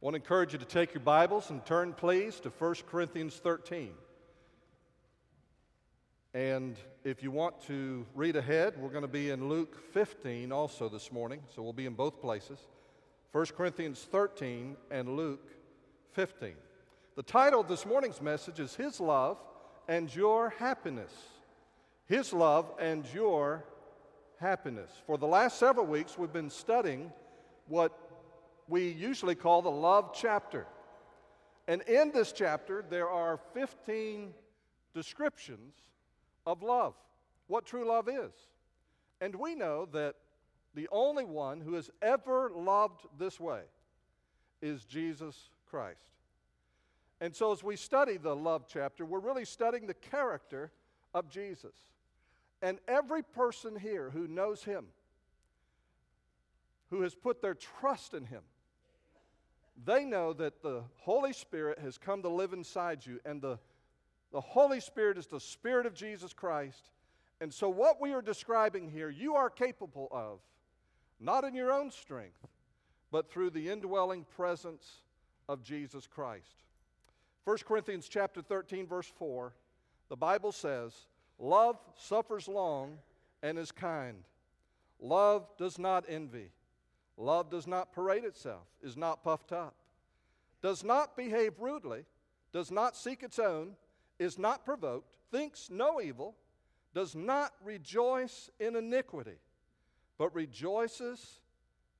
I want to encourage you to take your Bibles and turn, please, to 1 Corinthians 13. And if you want to read ahead, we're going to be in Luke 15 also this morning, so we'll be in both places 1 Corinthians 13 and Luke 15. The title of this morning's message is His Love and Your Happiness. His Love and Your Happiness. For the last several weeks, we've been studying what we usually call the love chapter. And in this chapter, there are 15 descriptions of love, what true love is. And we know that the only one who has ever loved this way is Jesus Christ. And so, as we study the love chapter, we're really studying the character of Jesus. And every person here who knows him, who has put their trust in him, they know that the Holy Spirit has come to live inside you, and the, the Holy Spirit is the Spirit of Jesus Christ. And so, what we are describing here, you are capable of, not in your own strength, but through the indwelling presence of Jesus Christ. 1 Corinthians chapter 13 verse 4, the Bible says, "Love suffers long and is kind. Love does not envy. Love does not parade itself, is not puffed up, does not behave rudely, does not seek its own, is not provoked, thinks no evil, does not rejoice in iniquity, but rejoices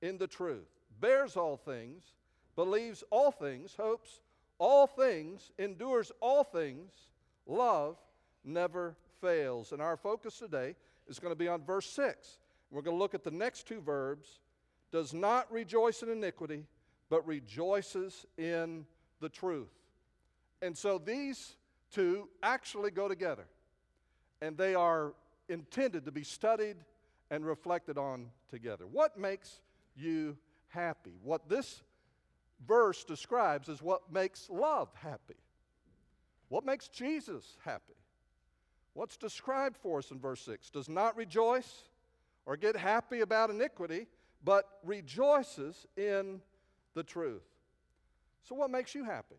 in the truth, bears all things, believes all things, hopes all things, endures all things, love never fails. And our focus today is going to be on verse 6. We're going to look at the next two verbs does not rejoice in iniquity, but rejoices in the truth. And so these two actually go together, and they are intended to be studied and reflected on together. What makes you happy? What this verse describes is what makes love happy. What makes Jesus happy? What's described for us in verse 6? Does not rejoice or get happy about iniquity, but rejoices in the truth. So, what makes you happy?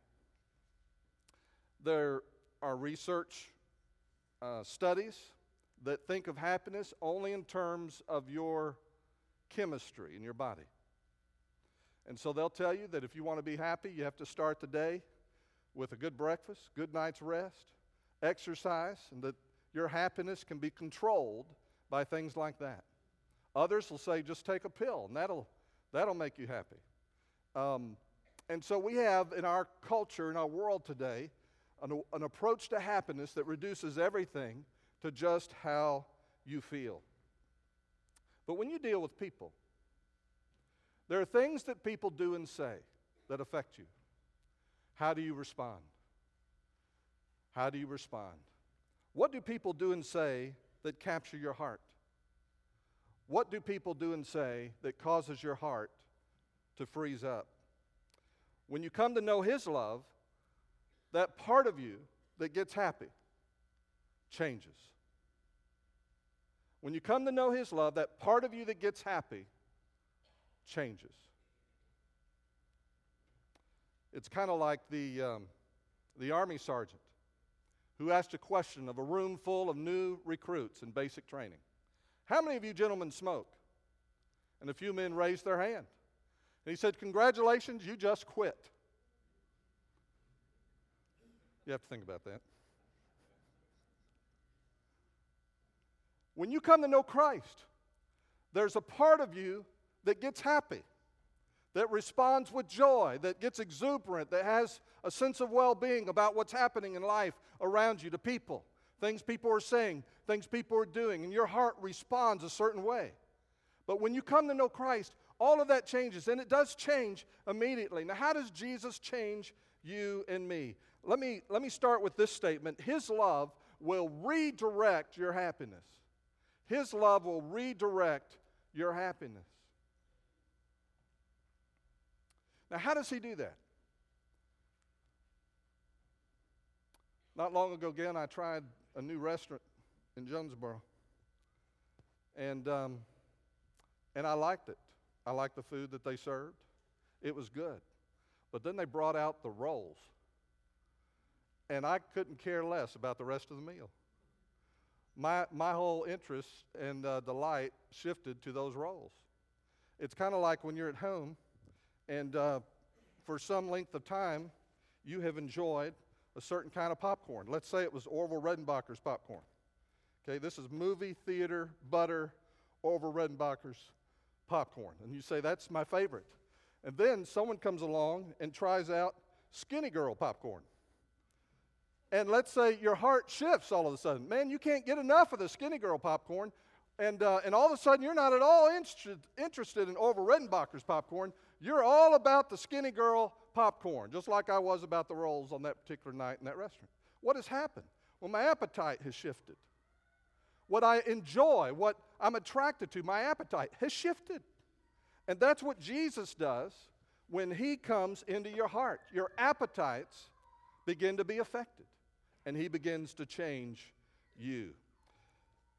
There are research uh, studies that think of happiness only in terms of your chemistry in your body. And so they'll tell you that if you want to be happy, you have to start the day with a good breakfast, good night's rest, exercise, and that your happiness can be controlled by things like that. Others will say, just take a pill, and that'll, that'll make you happy. Um, and so we have in our culture, in our world today, an, an approach to happiness that reduces everything to just how you feel. But when you deal with people, there are things that people do and say that affect you. How do you respond? How do you respond? What do people do and say that capture your heart? What do people do and say that causes your heart to freeze up? When you come to know His love, that part of you that gets happy changes. When you come to know His love, that part of you that gets happy changes. It's kind of like the, um, the Army sergeant who asked a question of a room full of new recruits in basic training. How many of you gentlemen smoke? And a few men raised their hand. And he said, Congratulations, you just quit. You have to think about that. When you come to know Christ, there's a part of you that gets happy, that responds with joy, that gets exuberant, that has a sense of well being about what's happening in life around you to people things people are saying, things people are doing, and your heart responds a certain way. But when you come to know Christ, all of that changes, and it does change immediately. Now, how does Jesus change you and me? Let me, let me start with this statement His love will redirect your happiness. His love will redirect your happiness. Now, how does He do that? Not long ago, again, I tried a new restaurant in Jonesboro. And, um, and I liked it. I liked the food that they served. It was good. But then they brought out the rolls. And I couldn't care less about the rest of the meal. My, my whole interest and uh, delight shifted to those rolls. It's kind of like when you're at home and uh, for some length of time you have enjoyed a certain kind of popcorn. Let's say it was Orville Redenbacher's popcorn. Okay, this is movie theater butter Orville Redenbacher's popcorn. And you say, that's my favorite. And then someone comes along and tries out Skinny Girl popcorn. And let's say your heart shifts all of a sudden. Man, you can't get enough of the Skinny Girl popcorn. And, uh, and all of a sudden, you're not at all interested, interested in Orville Redenbacher's popcorn. You're all about the Skinny Girl popcorn, just like I was about the rolls on that particular night in that restaurant. What has happened? Well, my appetite has shifted. What I enjoy, what I'm attracted to, my appetite has shifted. And that's what Jesus does when He comes into your heart. Your appetites begin to be affected, and He begins to change you.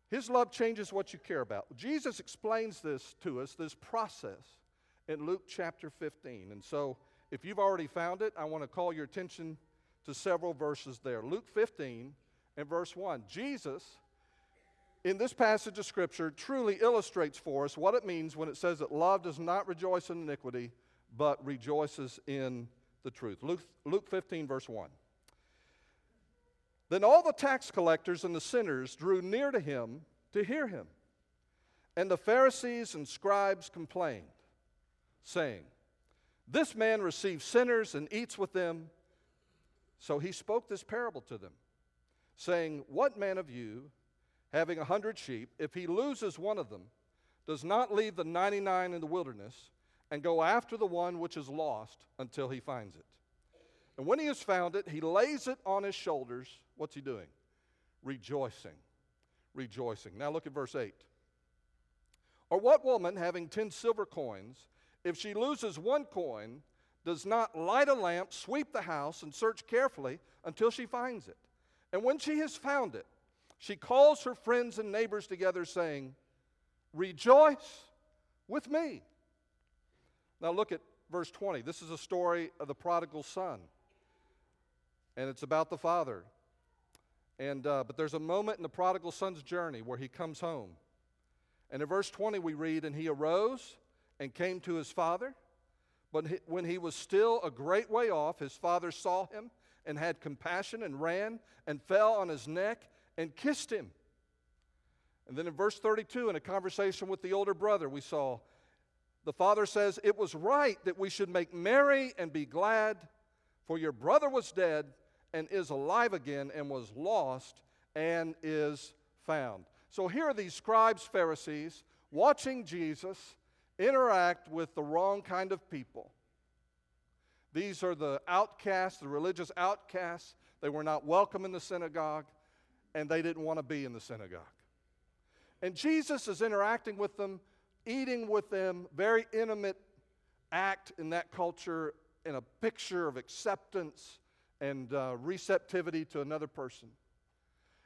His love changes what you care about. Jesus explains this to us, this process, in Luke chapter 15. And so, if you've already found it, I want to call your attention to several verses there. Luke 15 and verse 1. Jesus in this passage of Scripture truly illustrates for us what it means when it says that love does not rejoice in iniquity, but rejoices in the truth. Luke, Luke 15, verse 1. Then all the tax collectors and the sinners drew near to him to hear him. And the Pharisees and scribes complained, saying, This man receives sinners and eats with them. So he spoke this parable to them, saying, What man of you, having a hundred sheep, if he loses one of them, does not leave the 99 in the wilderness and go after the one which is lost until he finds it. And when he has found it, he lays it on his shoulders. What's he doing? Rejoicing. Rejoicing. Now look at verse 8. Or what woman, having 10 silver coins, if she loses one coin, does not light a lamp, sweep the house, and search carefully until she finds it? And when she has found it, she calls her friends and neighbors together, saying, Rejoice with me. Now look at verse 20. This is a story of the prodigal son, and it's about the father. And, uh, but there's a moment in the prodigal son's journey where he comes home. And in verse 20, we read, And he arose and came to his father. But when he was still a great way off, his father saw him and had compassion and ran and fell on his neck and kissed him. And then in verse 32, in a conversation with the older brother, we saw the father says, It was right that we should make merry and be glad, for your brother was dead and is alive again, and was lost and is found. So here are these scribes, Pharisees, watching Jesus interact with the wrong kind of people. These are the outcasts, the religious outcasts. They were not welcome in the synagogue and they didn't want to be in the synagogue. And Jesus is interacting with them, eating with them, very intimate act in that culture, in a picture of acceptance and uh, receptivity to another person.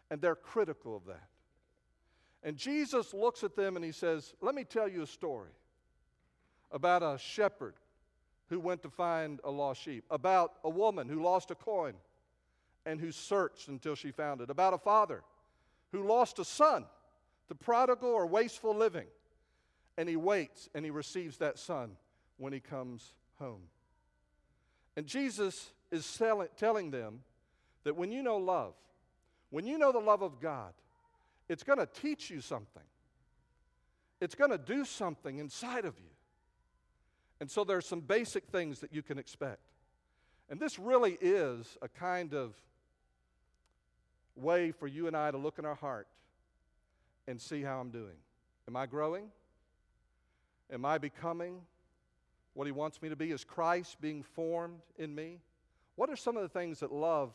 And they're critical of that. And Jesus looks at them and he says, Let me tell you a story about a shepherd who went to find a lost sheep, about a woman who lost a coin and who searched until she found it, about a father who lost a son to prodigal or wasteful living, and he waits and he receives that son when he comes home. And Jesus is telling them that when you know love, when you know the love of God, it's going to teach you something. It's going to do something inside of you. And so there's some basic things that you can expect. And this really is a kind of way for you and I to look in our heart and see how I'm doing. Am I growing? Am I becoming what He wants me to be? Is Christ being formed in me? What are some of the things that love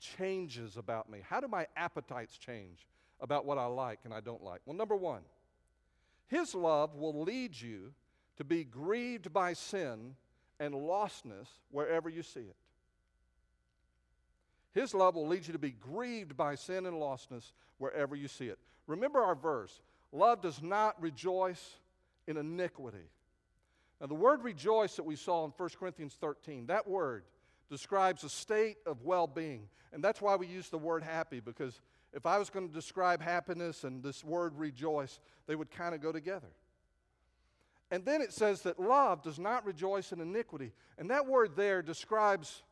changes about me? How do my appetites change about what I like and I don't like? Well, number one, His love will lead you to be grieved by sin and lostness wherever you see it. His love will lead you to be grieved by sin and lostness wherever you see it. Remember our verse love does not rejoice in iniquity, Now, the word rejoice that we saw in 1 Corinthians 13, that word describes a state of well being. And that's why we use the word happy, because if I was going to describe happiness and this word rejoice, they would kind of go together. And then it says that love does not rejoice in iniquity. And that word there describes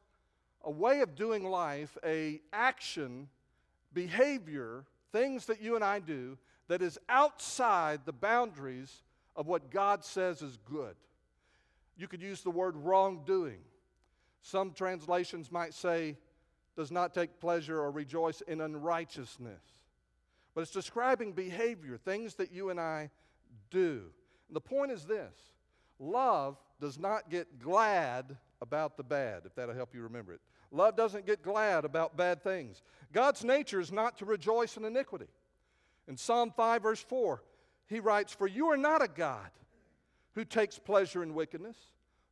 a way of doing life, a action, behavior, things that you and I do that is outside the boundaries of what God says is good. You could use the word wrongdoing. Some translations might say, does not take pleasure or rejoice in unrighteousness. But it's describing behavior, things that you and I do. The point is this love does not get glad about the bad, if that'll help you remember it. Love doesn't get glad about bad things. God's nature is not to rejoice in iniquity. In Psalm 5, verse 4, he writes, For you are not a God who takes pleasure in wickedness,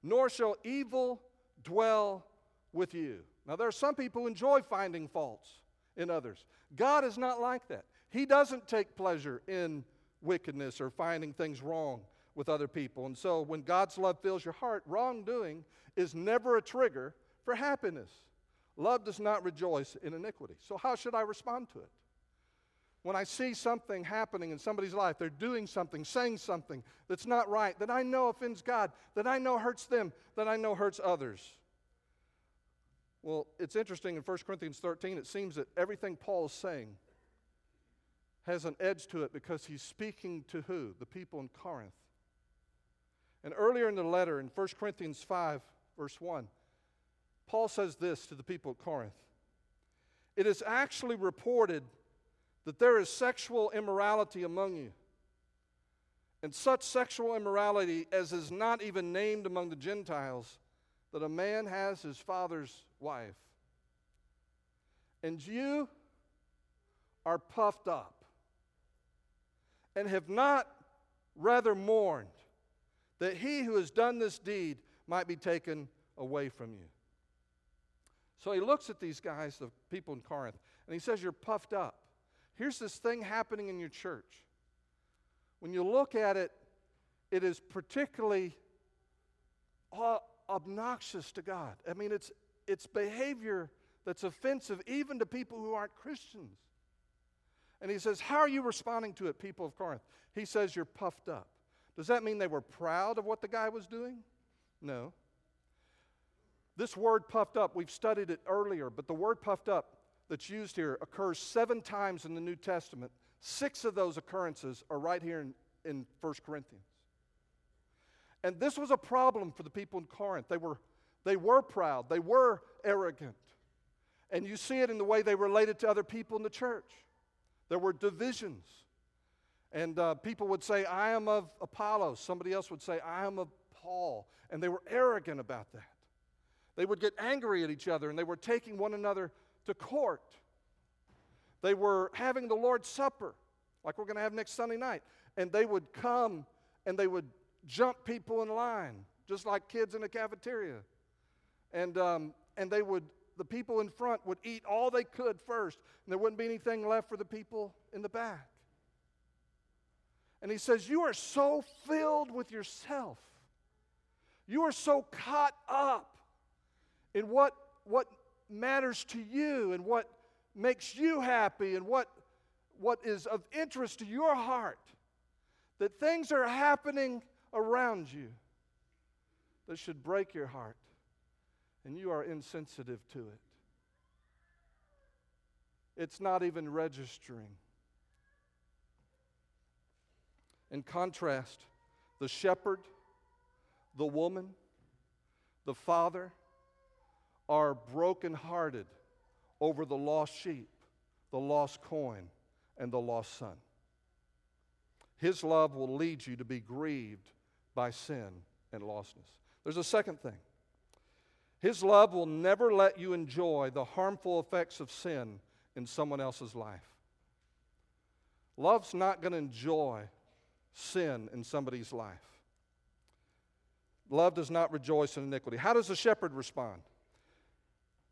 nor shall evil dwell with you. Now, there are some people who enjoy finding faults in others. God is not like that. He doesn't take pleasure in wickedness or finding things wrong with other people. And so, when God's love fills your heart, wrongdoing is never a trigger for happiness. Love does not rejoice in iniquity. So, how should I respond to it? When I see something happening in somebody's life, they're doing something, saying something that's not right, that I know offends God, that I know hurts them, that I know hurts others. Well, it's interesting in 1 Corinthians 13, it seems that everything Paul is saying has an edge to it because he's speaking to who? The people in Corinth. And earlier in the letter, in 1 Corinthians 5, verse 1, Paul says this to the people at Corinth It is actually reported that there is sexual immorality among you, and such sexual immorality as is not even named among the Gentiles, that a man has his father's wife. And you are puffed up and have not rather mourned that he who has done this deed might be taken away from you. So he looks at these guys, the people in Corinth, and he says, You're puffed up. Here's this thing happening in your church. When you look at it, it is particularly obnoxious to God. I mean, it's, it's behavior that's offensive even to people who aren't Christians. And he says, How are you responding to it, people of Corinth? He says, You're puffed up. Does that mean they were proud of what the guy was doing? No. This word puffed up, we've studied it earlier, but the word puffed up that's used here occurs seven times in the New Testament. Six of those occurrences are right here in, in 1 Corinthians. And this was a problem for the people in Corinth. They were, they were proud, they were arrogant. And you see it in the way they related to other people in the church. There were divisions. And uh, people would say, I am of Apollos. Somebody else would say, I am of Paul. And they were arrogant about that. They would get angry at each other and they were taking one another to court. They were having the Lord's Supper, like we're going to have next Sunday night. And they would come and they would jump people in line, just like kids in a cafeteria. And, um, and they would, the people in front would eat all they could first, and there wouldn't be anything left for the people in the back. And he says, You are so filled with yourself. You are so caught up in what, what matters to you and what makes you happy and what, what is of interest to your heart that things are happening around you that should break your heart, and you are insensitive to it. It's not even registering. In contrast, the shepherd, the woman, the father are brokenhearted over the lost sheep, the lost coin, and the lost son. His love will lead you to be grieved by sin and lostness. There's a second thing. His love will never let you enjoy the harmful effects of sin in someone else's life. Love's not going to enjoy sin in somebody's life. Love does not rejoice in iniquity. How does the shepherd respond?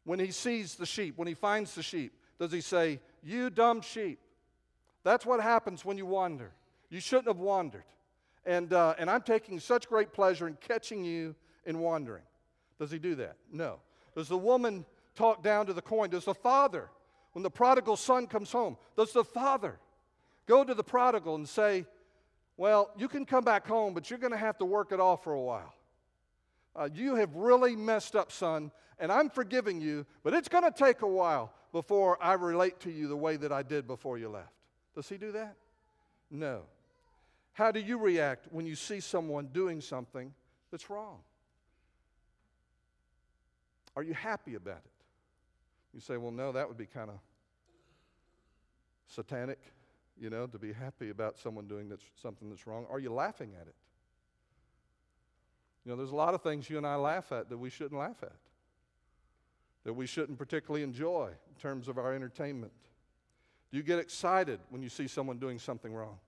When he sees the sheep, when he finds the sheep, does he say, You dumb sheep? That's what happens when you wander. You shouldn't have wandered. and, uh, and I'm taking such great pleasure in catching you in wandering. Does he do that? No. Does the woman talk down to the coin? Does the father, when the prodigal son comes home, does the father go to the prodigal and say, Well, you can come back home, but you're going to have to work it off for a while? Uh, you have really messed up, son, and I'm forgiving you, but it's going to take a while before I relate to you the way that I did before you left. Does he do that? No. How do you react when you see someone doing something that's wrong? Are you happy about it? You say, well, no, that would be kind of satanic, you know, to be happy about someone doing that's, something that's wrong. Are you laughing at it? You know, there's a lot of things you and I laugh at that we shouldn't laugh at, that we shouldn't particularly enjoy in terms of our entertainment. Do you get excited when you see someone doing something wrong?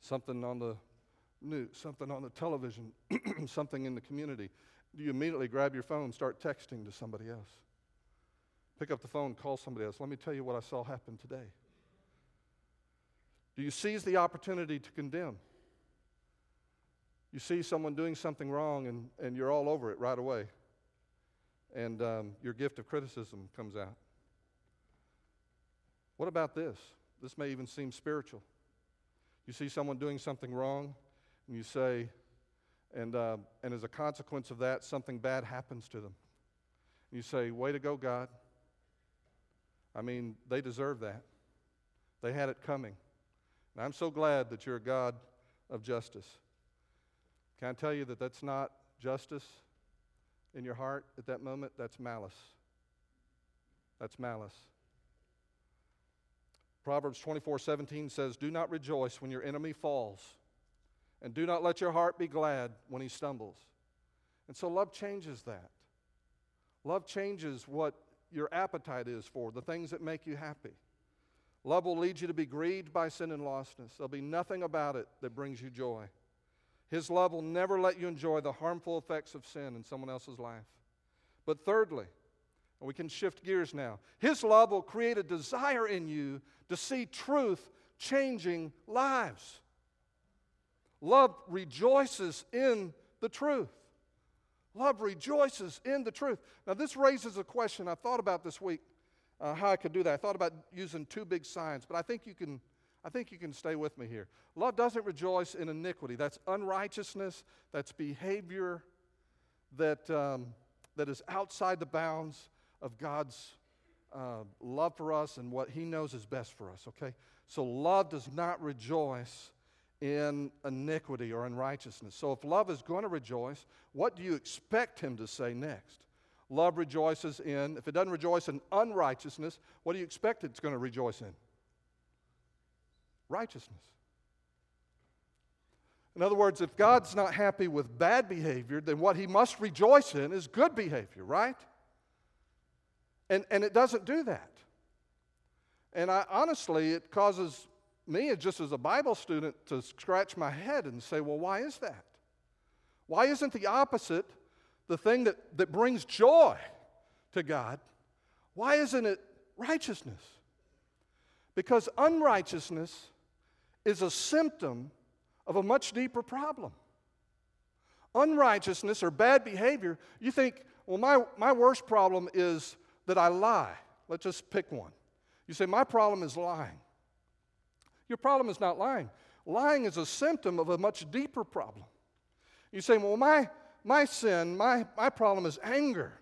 Something on the news, something on the television, something in the community. Do you immediately grab your phone, start texting to somebody else? Pick up the phone, call somebody else. Let me tell you what I saw happen today. Do you seize the opportunity to condemn? You see someone doing something wrong and, and you're all over it right away. And um, your gift of criticism comes out. What about this? This may even seem spiritual. You see someone doing something wrong, and you say, and, uh, and as a consequence of that, something bad happens to them. You say, Way to go, God. I mean, they deserve that. They had it coming. And I'm so glad that you're a God of justice. Can I tell you that that's not justice in your heart at that moment? That's malice. That's malice. Proverbs 24 17 says, Do not rejoice when your enemy falls, and do not let your heart be glad when he stumbles. And so love changes that. Love changes what your appetite is for, the things that make you happy. Love will lead you to be grieved by sin and lostness. There'll be nothing about it that brings you joy. His love will never let you enjoy the harmful effects of sin in someone else's life. But thirdly, and we can shift gears now, His love will create a desire in you to see truth changing lives. Love rejoices in the truth. Love rejoices in the truth. Now, this raises a question I thought about this week uh, how I could do that. I thought about using two big signs, but I think you can. I think you can stay with me here. Love doesn't rejoice in iniquity. That's unrighteousness. That's behavior that, um, that is outside the bounds of God's uh, love for us and what He knows is best for us, okay? So love does not rejoice in iniquity or unrighteousness. So if love is going to rejoice, what do you expect Him to say next? Love rejoices in, if it doesn't rejoice in unrighteousness, what do you expect it's going to rejoice in? Righteousness. In other words, if God's not happy with bad behavior, then what he must rejoice in is good behavior, right? And, and it doesn't do that. And I, honestly, it causes me, just as a Bible student, to scratch my head and say, well, why is that? Why isn't the opposite the thing that, that brings joy to God? Why isn't it righteousness? Because unrighteousness is a symptom of a much deeper problem. Unrighteousness or bad behavior, you think, well, my, my worst problem is that I lie. Let's just pick one. You say, My problem is lying. Your problem is not lying. Lying is a symptom of a much deeper problem. You say, Well, my, my sin, my, my problem is anger.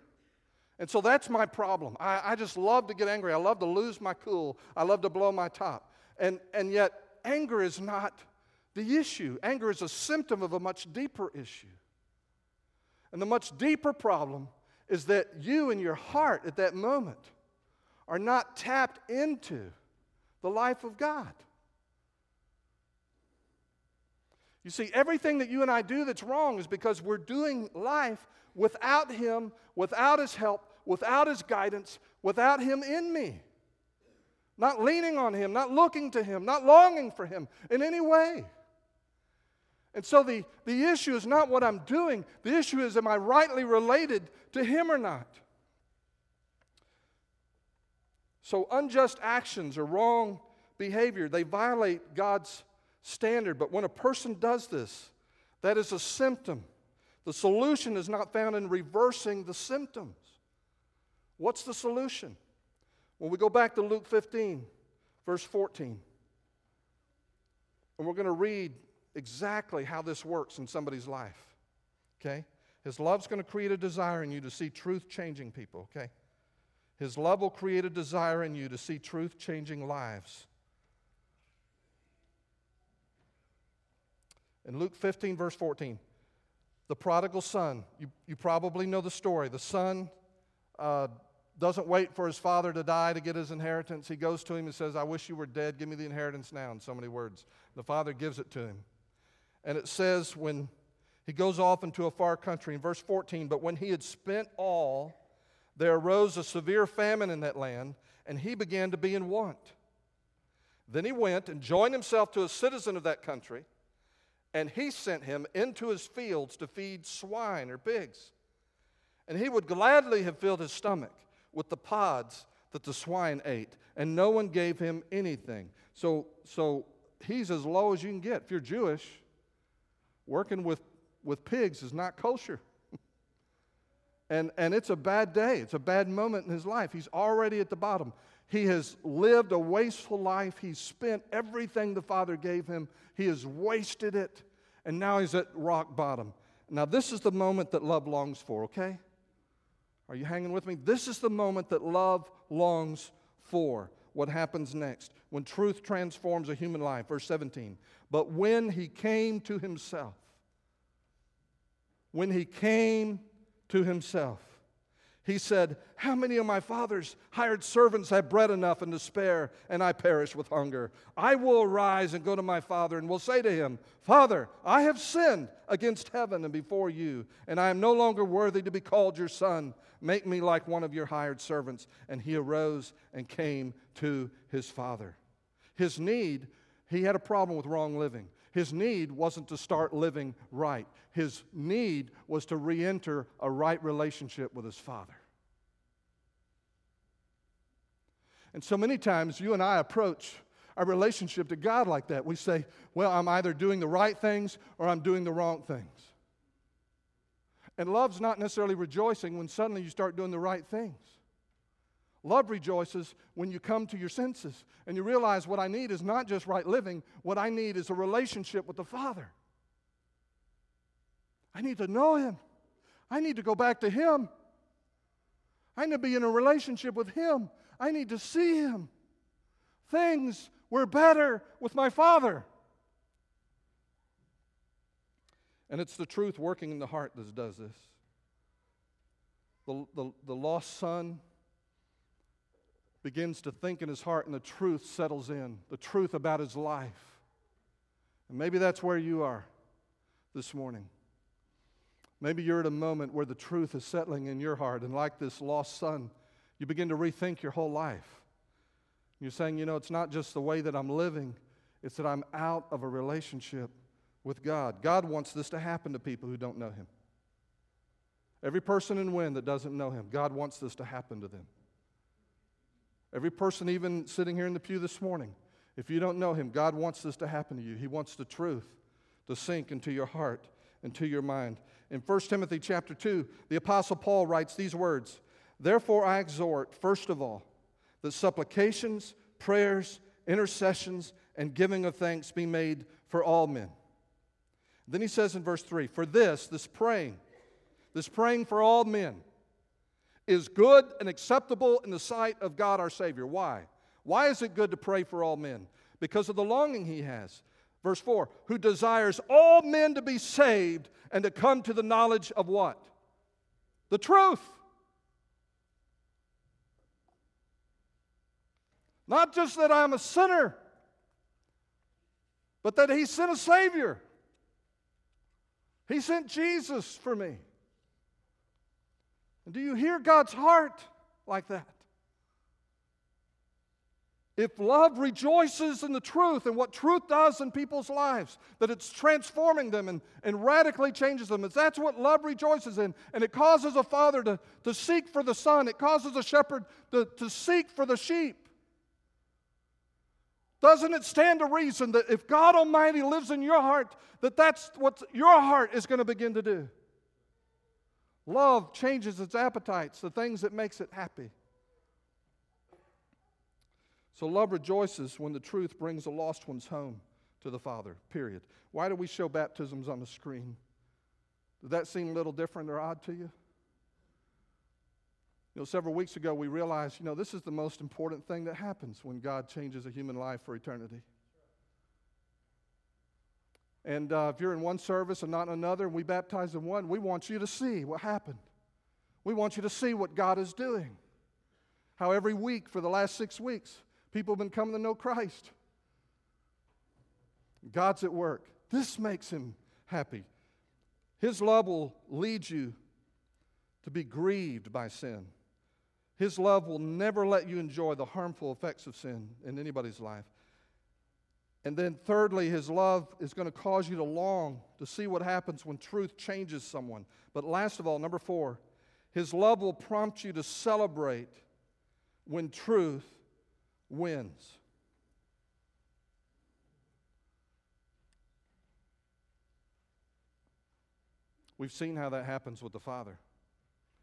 And so that's my problem. I, I just love to get angry. I love to lose my cool. I love to blow my top. And, and yet, anger is not the issue. Anger is a symptom of a much deeper issue. And the much deeper problem is that you and your heart at that moment are not tapped into the life of God. You see, everything that you and I do that's wrong is because we're doing life without Him, without His help, without His guidance, without Him in me. Not leaning on Him, not looking to Him, not longing for Him in any way. And so the, the issue is not what I'm doing, the issue is am I rightly related to Him or not? So unjust actions or wrong behavior, they violate God's standard. But when a person does this, that is a symptom. The solution is not found in reversing the symptoms. What's the solution? When we go back to Luke 15, verse 14, and we're going to read exactly how this works in somebody's life. Okay? His love's going to create a desire in you to see truth changing people, okay? His love will create a desire in you to see truth changing lives. In Luke 15, verse 14, the prodigal son, you, you probably know the story. The son uh, doesn't wait for his father to die to get his inheritance. He goes to him and says, I wish you were dead. Give me the inheritance now, in so many words. The father gives it to him. And it says, when he goes off into a far country, in verse 14, but when he had spent all, there arose a severe famine in that land, and he began to be in want. Then he went and joined himself to a citizen of that country, and he sent him into his fields to feed swine or pigs. And he would gladly have filled his stomach with the pods that the swine ate, and no one gave him anything. So, so he's as low as you can get. If you're Jewish, working with, with pigs is not kosher. And, and it's a bad day. It's a bad moment in his life. He's already at the bottom. He has lived a wasteful life. He's spent everything the Father gave him, he has wasted it, and now he's at rock bottom. Now, this is the moment that love longs for, okay? Are you hanging with me? This is the moment that love longs for. What happens next? When truth transforms a human life. Verse 17. But when he came to himself, when he came to himself. He said, How many of my father's hired servants have bread enough and to spare, and I perish with hunger? I will arise and go to my father, and will say to him, Father, I have sinned against heaven and before you, and I am no longer worthy to be called your son. Make me like one of your hired servants. And he arose and came to his father. His need, he had a problem with wrong living. His need wasn't to start living right, his need was to re enter a right relationship with his Father. And so many times you and I approach our relationship to God like that. We say, well, I'm either doing the right things or I'm doing the wrong things. And love's not necessarily rejoicing when suddenly you start doing the right things. Love rejoices when you come to your senses and you realize what I need is not just right living, what I need is a relationship with the Father. I need to know Him. I need to go back to Him. I need to be in a relationship with Him. I need to see Him. Things were better with my Father. And it's the truth working in the heart that does this. The, the, the lost son begins to think in his heart and the truth settles in the truth about his life. And maybe that's where you are this morning. Maybe you're at a moment where the truth is settling in your heart, and like this lost son, you begin to rethink your whole life. You're saying, you know, it's not just the way that I'm living, it's that I'm out of a relationship with God. God wants this to happen to people who don't know Him. Every person in Wynne that doesn't know Him, God wants this to happen to them. Every person, even sitting here in the pew this morning, if you don't know him, God wants this to happen to you. He wants the truth to sink into your heart and to your mind. In 1 Timothy chapter 2, the Apostle Paul writes these words Therefore, I exhort, first of all, that supplications, prayers, intercessions, and giving of thanks be made for all men. Then he says in verse 3 For this, this praying, this praying for all men, is good and acceptable in the sight of God our Savior. Why? Why is it good to pray for all men? Because of the longing he has. Verse 4 who desires all men to be saved and to come to the knowledge of what? The truth. Not just that I'm a sinner, but that he sent a Savior. He sent Jesus for me. And do you hear God's heart like that? If love rejoices in the truth and what truth does in people's lives, that it's transforming them and, and radically changes them, if that's what love rejoices in, and it causes a father to, to seek for the son, it causes a shepherd to, to seek for the sheep. Doesn't it stand to reason that if God Almighty lives in your heart, that that's what your heart is going to begin to do? Love changes its appetites, the things that makes it happy. So love rejoices when the truth brings the lost ones home to the Father, period. Why do we show baptisms on the screen? Does that seem a little different or odd to you? You know, several weeks ago, we realized, you know, this is the most important thing that happens when God changes a human life for eternity. And uh, if you're in one service and not in another, and we baptize in one, we want you to see what happened. We want you to see what God is doing. How every week for the last six weeks, people have been coming to know Christ. God's at work. This makes him happy. His love will lead you to be grieved by sin. His love will never let you enjoy the harmful effects of sin in anybody's life. And then, thirdly, his love is going to cause you to long to see what happens when truth changes someone. But last of all, number four, his love will prompt you to celebrate when truth wins. We've seen how that happens with the Father.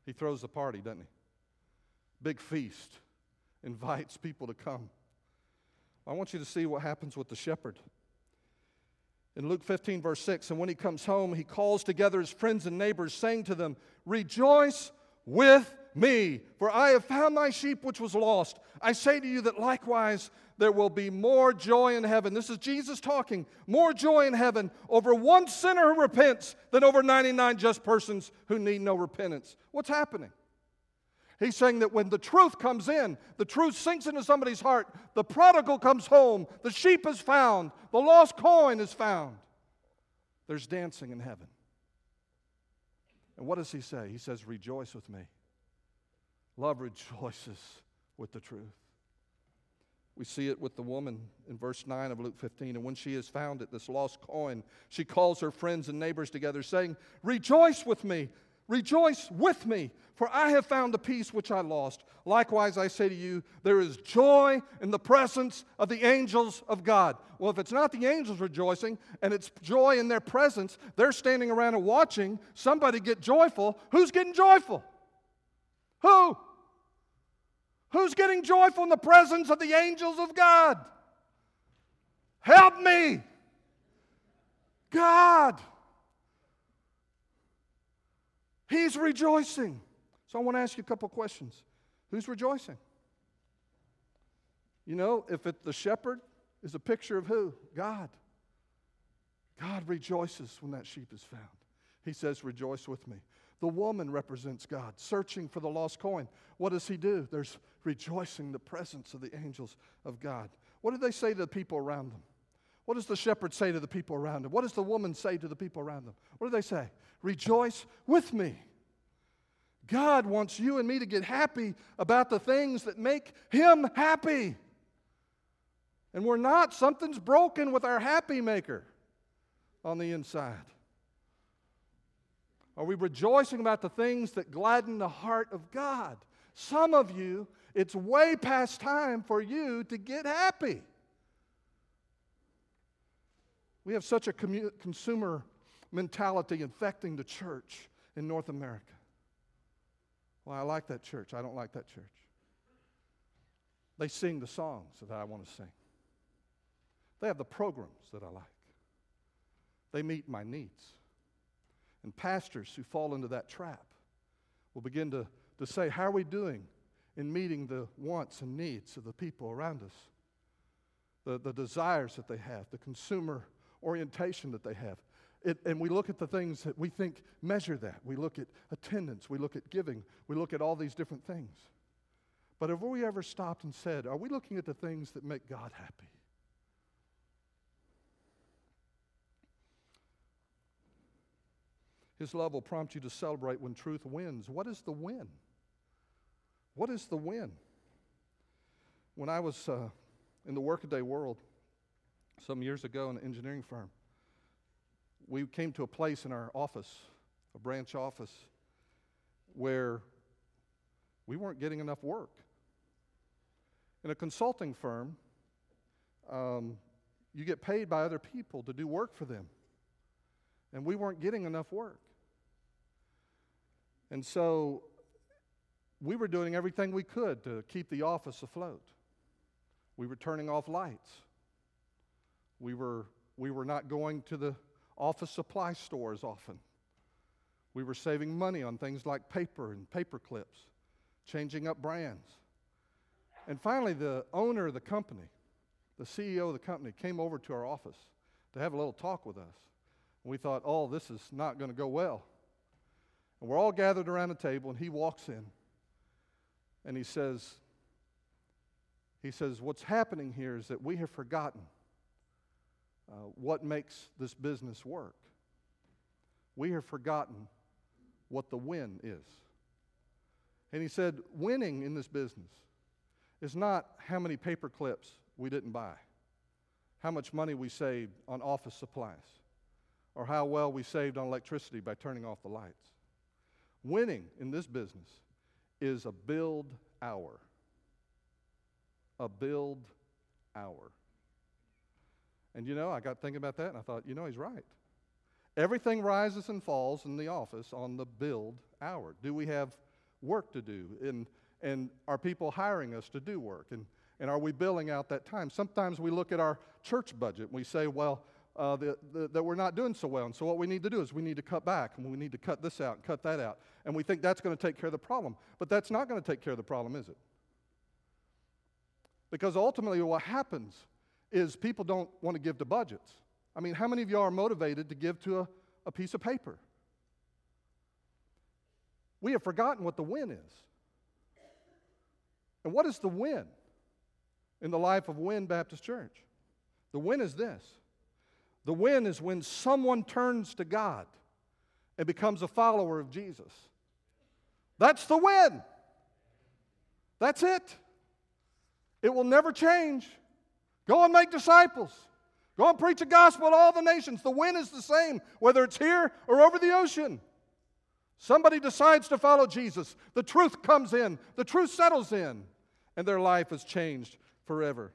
He throws the party, doesn't he? Big feast, invites people to come. I want you to see what happens with the shepherd. In Luke 15, verse 6, and when he comes home, he calls together his friends and neighbors, saying to them, Rejoice with me, for I have found my sheep which was lost. I say to you that likewise there will be more joy in heaven. This is Jesus talking. More joy in heaven over one sinner who repents than over 99 just persons who need no repentance. What's happening? He's saying that when the truth comes in, the truth sinks into somebody's heart, the prodigal comes home, the sheep is found, the lost coin is found. There's dancing in heaven. And what does he say? He says, Rejoice with me. Love rejoices with the truth. We see it with the woman in verse 9 of Luke 15. And when she has found it, this lost coin, she calls her friends and neighbors together, saying, Rejoice with me, rejoice with me, for I have found the piece which I lost. Likewise, I say to you, there is joy in the presence of the angels of God. Well, if it's not the angels rejoicing and it's joy in their presence, they're standing around and watching somebody get joyful. Who's getting joyful? Who? Who's getting joyful in the presence of the angels of God? Help me. God. He's rejoicing. So I want to ask you a couple questions. Who's rejoicing? You know, if it, the shepherd is a picture of who? God. God rejoices when that sheep is found. He says, Rejoice with me. The woman represents God, searching for the lost coin. What does he do? There's rejoicing the presence of the angels of God. What do they say to the people around them? What does the shepherd say to the people around him? What does the woman say to the people around them? What do they say? Rejoice with me. God wants you and me to get happy about the things that make him happy. And we're not, something's broken with our happy maker on the inside. Are we rejoicing about the things that gladden the heart of God? Some of you, it's way past time for you to get happy. We have such a commu- consumer mentality infecting the church in North America. Well, I like that church. I don't like that church. They sing the songs that I want to sing. They have the programs that I like. They meet my needs. And pastors who fall into that trap will begin to, to say, How are we doing in meeting the wants and needs of the people around us? The, the desires that they have, the consumer orientation that they have. It, and we look at the things that we think measure that. We look at attendance, we look at giving, we look at all these different things. But have we ever stopped and said, Are we looking at the things that make God happy? His love will prompt you to celebrate when truth wins. What is the win? What is the win? When I was uh, in the workaday world some years ago in an engineering firm, we came to a place in our office, a branch office, where we weren't getting enough work. In a consulting firm, um, you get paid by other people to do work for them. And we weren't getting enough work. And so we were doing everything we could to keep the office afloat. We were turning off lights. We were, we were not going to the office supply stores often. We were saving money on things like paper and paper clips, changing up brands. And finally, the owner of the company, the CEO of the company, came over to our office to have a little talk with us. And we thought, oh, this is not going to go well. And we're all gathered around a table, and he walks in and he says, he says, What's happening here is that we have forgotten uh, what makes this business work. We have forgotten what the win is. And he said, Winning in this business is not how many paper clips we didn't buy, how much money we saved on office supplies, or how well we saved on electricity by turning off the lights. Winning in this business is a billed hour. A billed hour. And you know, I got thinking about that and I thought, you know, he's right. Everything rises and falls in the office on the billed hour. Do we have work to do? And, and are people hiring us to do work? And, and are we billing out that time? Sometimes we look at our church budget and we say, well, uh, the, the, that we're not doing so well. And so what we need to do is we need to cut back and we need to cut this out and cut that out. And we think that's going to take care of the problem. But that's not going to take care of the problem, is it? Because ultimately, what happens is people don't want to give to budgets. I mean, how many of you are motivated to give to a, a piece of paper? We have forgotten what the win is. And what is the win in the life of Wynne Baptist Church? The win is this the win is when someone turns to God and becomes a follower of Jesus. That's the win. That's it. It will never change. Go and make disciples. Go and preach the gospel to all the nations. The win is the same, whether it's here or over the ocean. Somebody decides to follow Jesus. The truth comes in, the truth settles in, and their life is changed forever.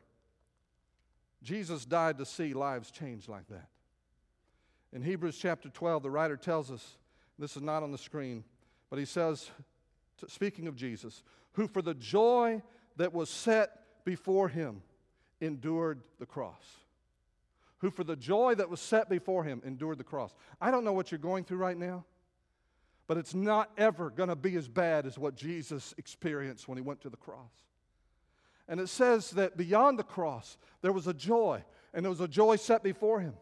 Jesus died to see lives changed like that. In Hebrews chapter 12, the writer tells us this is not on the screen, but he says, speaking of Jesus, who for the joy that was set before him endured the cross. Who for the joy that was set before him endured the cross. I don't know what you're going through right now, but it's not ever going to be as bad as what Jesus experienced when he went to the cross. And it says that beyond the cross, there was a joy, and there was a joy set before him.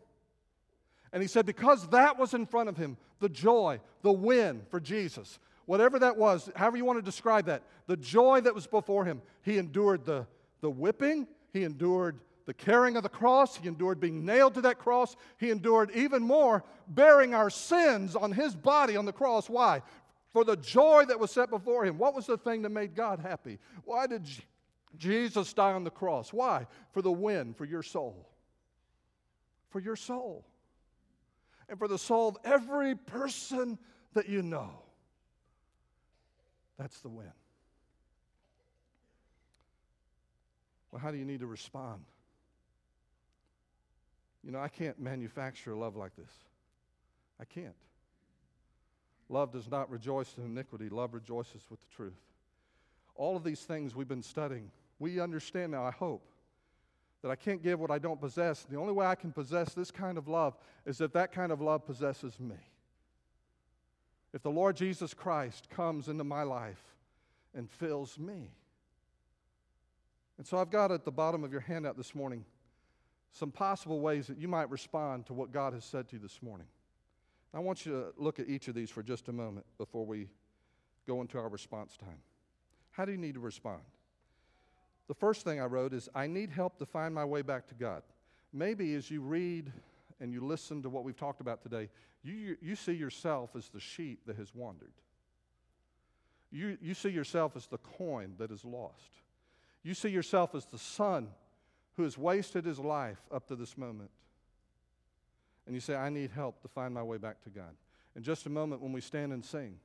And he said, because that was in front of him, the joy, the win for Jesus, whatever that was, however you want to describe that, the joy that was before him, he endured the, the whipping, he endured the carrying of the cross, he endured being nailed to that cross, he endured even more bearing our sins on his body on the cross. Why? For the joy that was set before him. What was the thing that made God happy? Why did Jesus die on the cross. Why? For the win, for your soul. For your soul. And for the soul of every person that you know. That's the win. Well, how do you need to respond? You know, I can't manufacture love like this. I can't. Love does not rejoice in iniquity, love rejoices with the truth. All of these things we've been studying we understand now, I hope, that I can't give what I don't possess. The only way I can possess this kind of love is if that kind of love possesses me. If the Lord Jesus Christ comes into my life and fills me. And so I've got at the bottom of your handout this morning some possible ways that you might respond to what God has said to you this morning. I want you to look at each of these for just a moment before we go into our response time. How do you need to respond? The first thing I wrote is I need help to find my way back to God. Maybe as you read and you listen to what we've talked about today, you, you see yourself as the sheep that has wandered. You, you see yourself as the coin that is lost. You see yourself as the son who has wasted his life up to this moment. And you say, I need help to find my way back to God. In just a moment, when we stand and sing,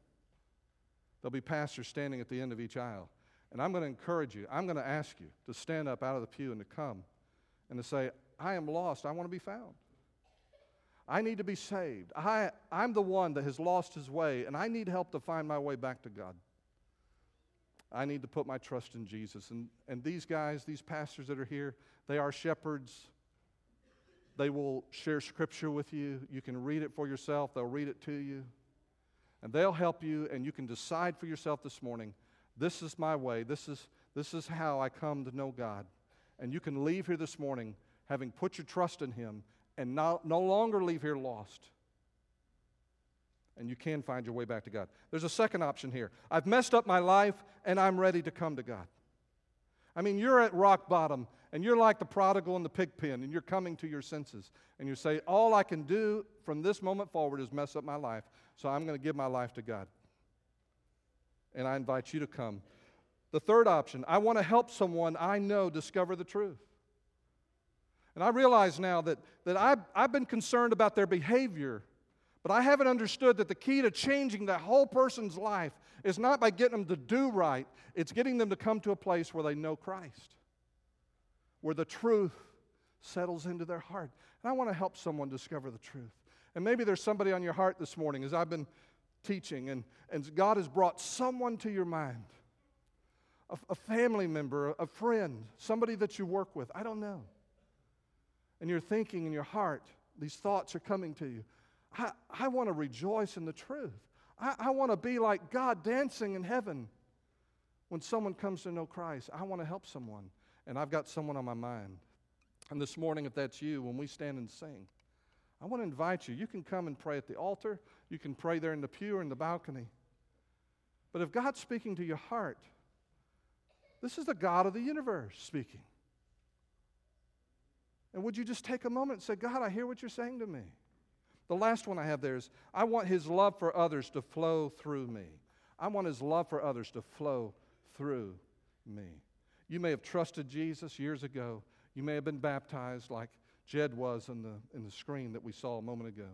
there'll be pastors standing at the end of each aisle. And I'm going to encourage you, I'm going to ask you to stand up out of the pew and to come and to say, I am lost. I want to be found. I need to be saved. I, I'm the one that has lost his way, and I need help to find my way back to God. I need to put my trust in Jesus. And, and these guys, these pastors that are here, they are shepherds. They will share scripture with you. You can read it for yourself, they'll read it to you. And they'll help you, and you can decide for yourself this morning this is my way. This is, this is how I come to know God. And you can leave here this morning having put your trust in Him and no, no longer leave here lost. And you can find your way back to God. There's a second option here. I've messed up my life and I'm ready to come to God. I mean, you're at rock bottom and you're like the prodigal in the pig pen and you're coming to your senses. And you say, All I can do from this moment forward is mess up my life. So I'm going to give my life to God. And I invite you to come. The third option, I want to help someone I know discover the truth. And I realize now that, that I've, I've been concerned about their behavior, but I haven't understood that the key to changing that whole person's life is not by getting them to do right, it's getting them to come to a place where they know Christ, where the truth settles into their heart. And I want to help someone discover the truth. And maybe there's somebody on your heart this morning as I've been teaching, and, and God has brought someone to your mind a, a family member, a friend, somebody that you work with. I don't know and you're thinking in your heart, these thoughts are coming to you. I, I want to rejoice in the truth. I, I want to be like God dancing in heaven when someone comes to know Christ. I want to help someone, and I've got someone on my mind. And this morning, if that's you, when we stand and sing, I want to invite you. You can come and pray at the altar, you can pray there in the pew or in the balcony. But if God's speaking to your heart, this is the God of the universe speaking. And would you just take a moment and say, God, I hear what you're saying to me? The last one I have there is I want his love for others to flow through me. I want his love for others to flow through me. You may have trusted Jesus years ago. You may have been baptized like Jed was in the, in the screen that we saw a moment ago.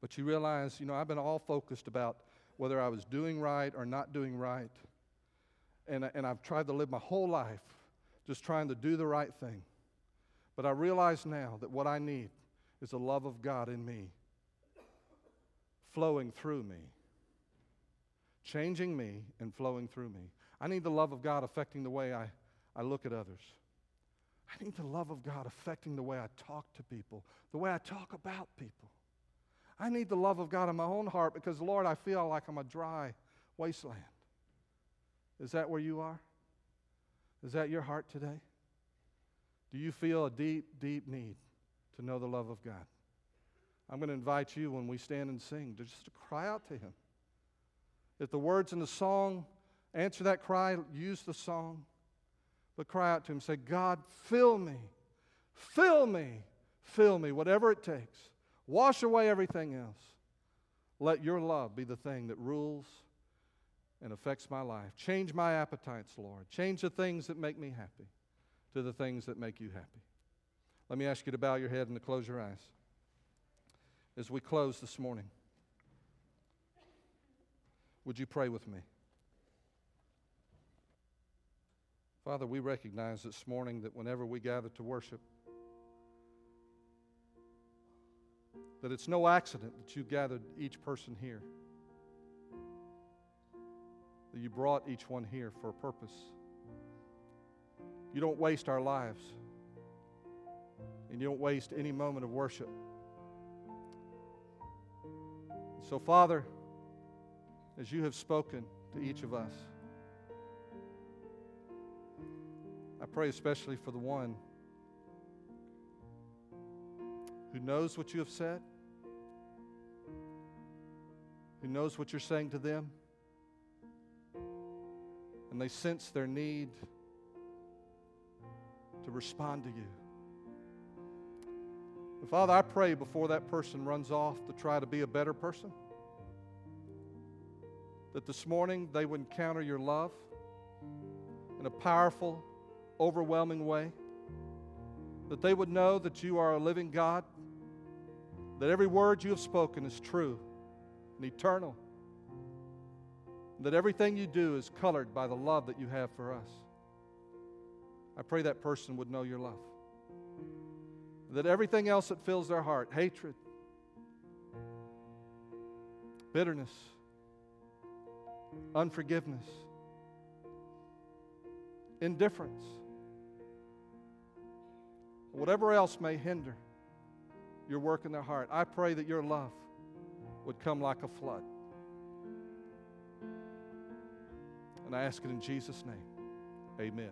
But you realize, you know, I've been all focused about whether I was doing right or not doing right. And, and I've tried to live my whole life just trying to do the right thing. But I realize now that what I need is the love of God in me, flowing through me, changing me and flowing through me. I need the love of God affecting the way I, I look at others. I need the love of God affecting the way I talk to people, the way I talk about people. I need the love of God in my own heart because, Lord, I feel like I'm a dry wasteland. Is that where you are? Is that your heart today? Do you feel a deep, deep need to know the love of God? I'm going to invite you when we stand and sing to just to cry out to Him. If the words in the song answer that cry, use the song, but cry out to Him. Say, God, fill me, fill me, fill me, whatever it takes. Wash away everything else. Let your love be the thing that rules and affects my life. Change my appetites, Lord. Change the things that make me happy to the things that make you happy. Let me ask you to bow your head and to close your eyes as we close this morning. Would you pray with me? Father, we recognize this morning that whenever we gather to worship, that it's no accident that you gathered each person here that you brought each one here for a purpose. You don't waste our lives, and you don't waste any moment of worship. So, Father, as you have spoken to each of us, I pray especially for the one who knows what you have said, who knows what you're saying to them and they sense their need to respond to you. And Father, I pray before that person runs off to try to be a better person, that this morning they would encounter your love in a powerful, overwhelming way, that they would know that you are a living God, that every word you have spoken is true and eternal that everything you do is colored by the love that you have for us. I pray that person would know your love. That everything else that fills their heart hatred, bitterness, unforgiveness, indifference, whatever else may hinder your work in their heart, I pray that your love would come like a flood. And I ask it in Jesus' name. Amen.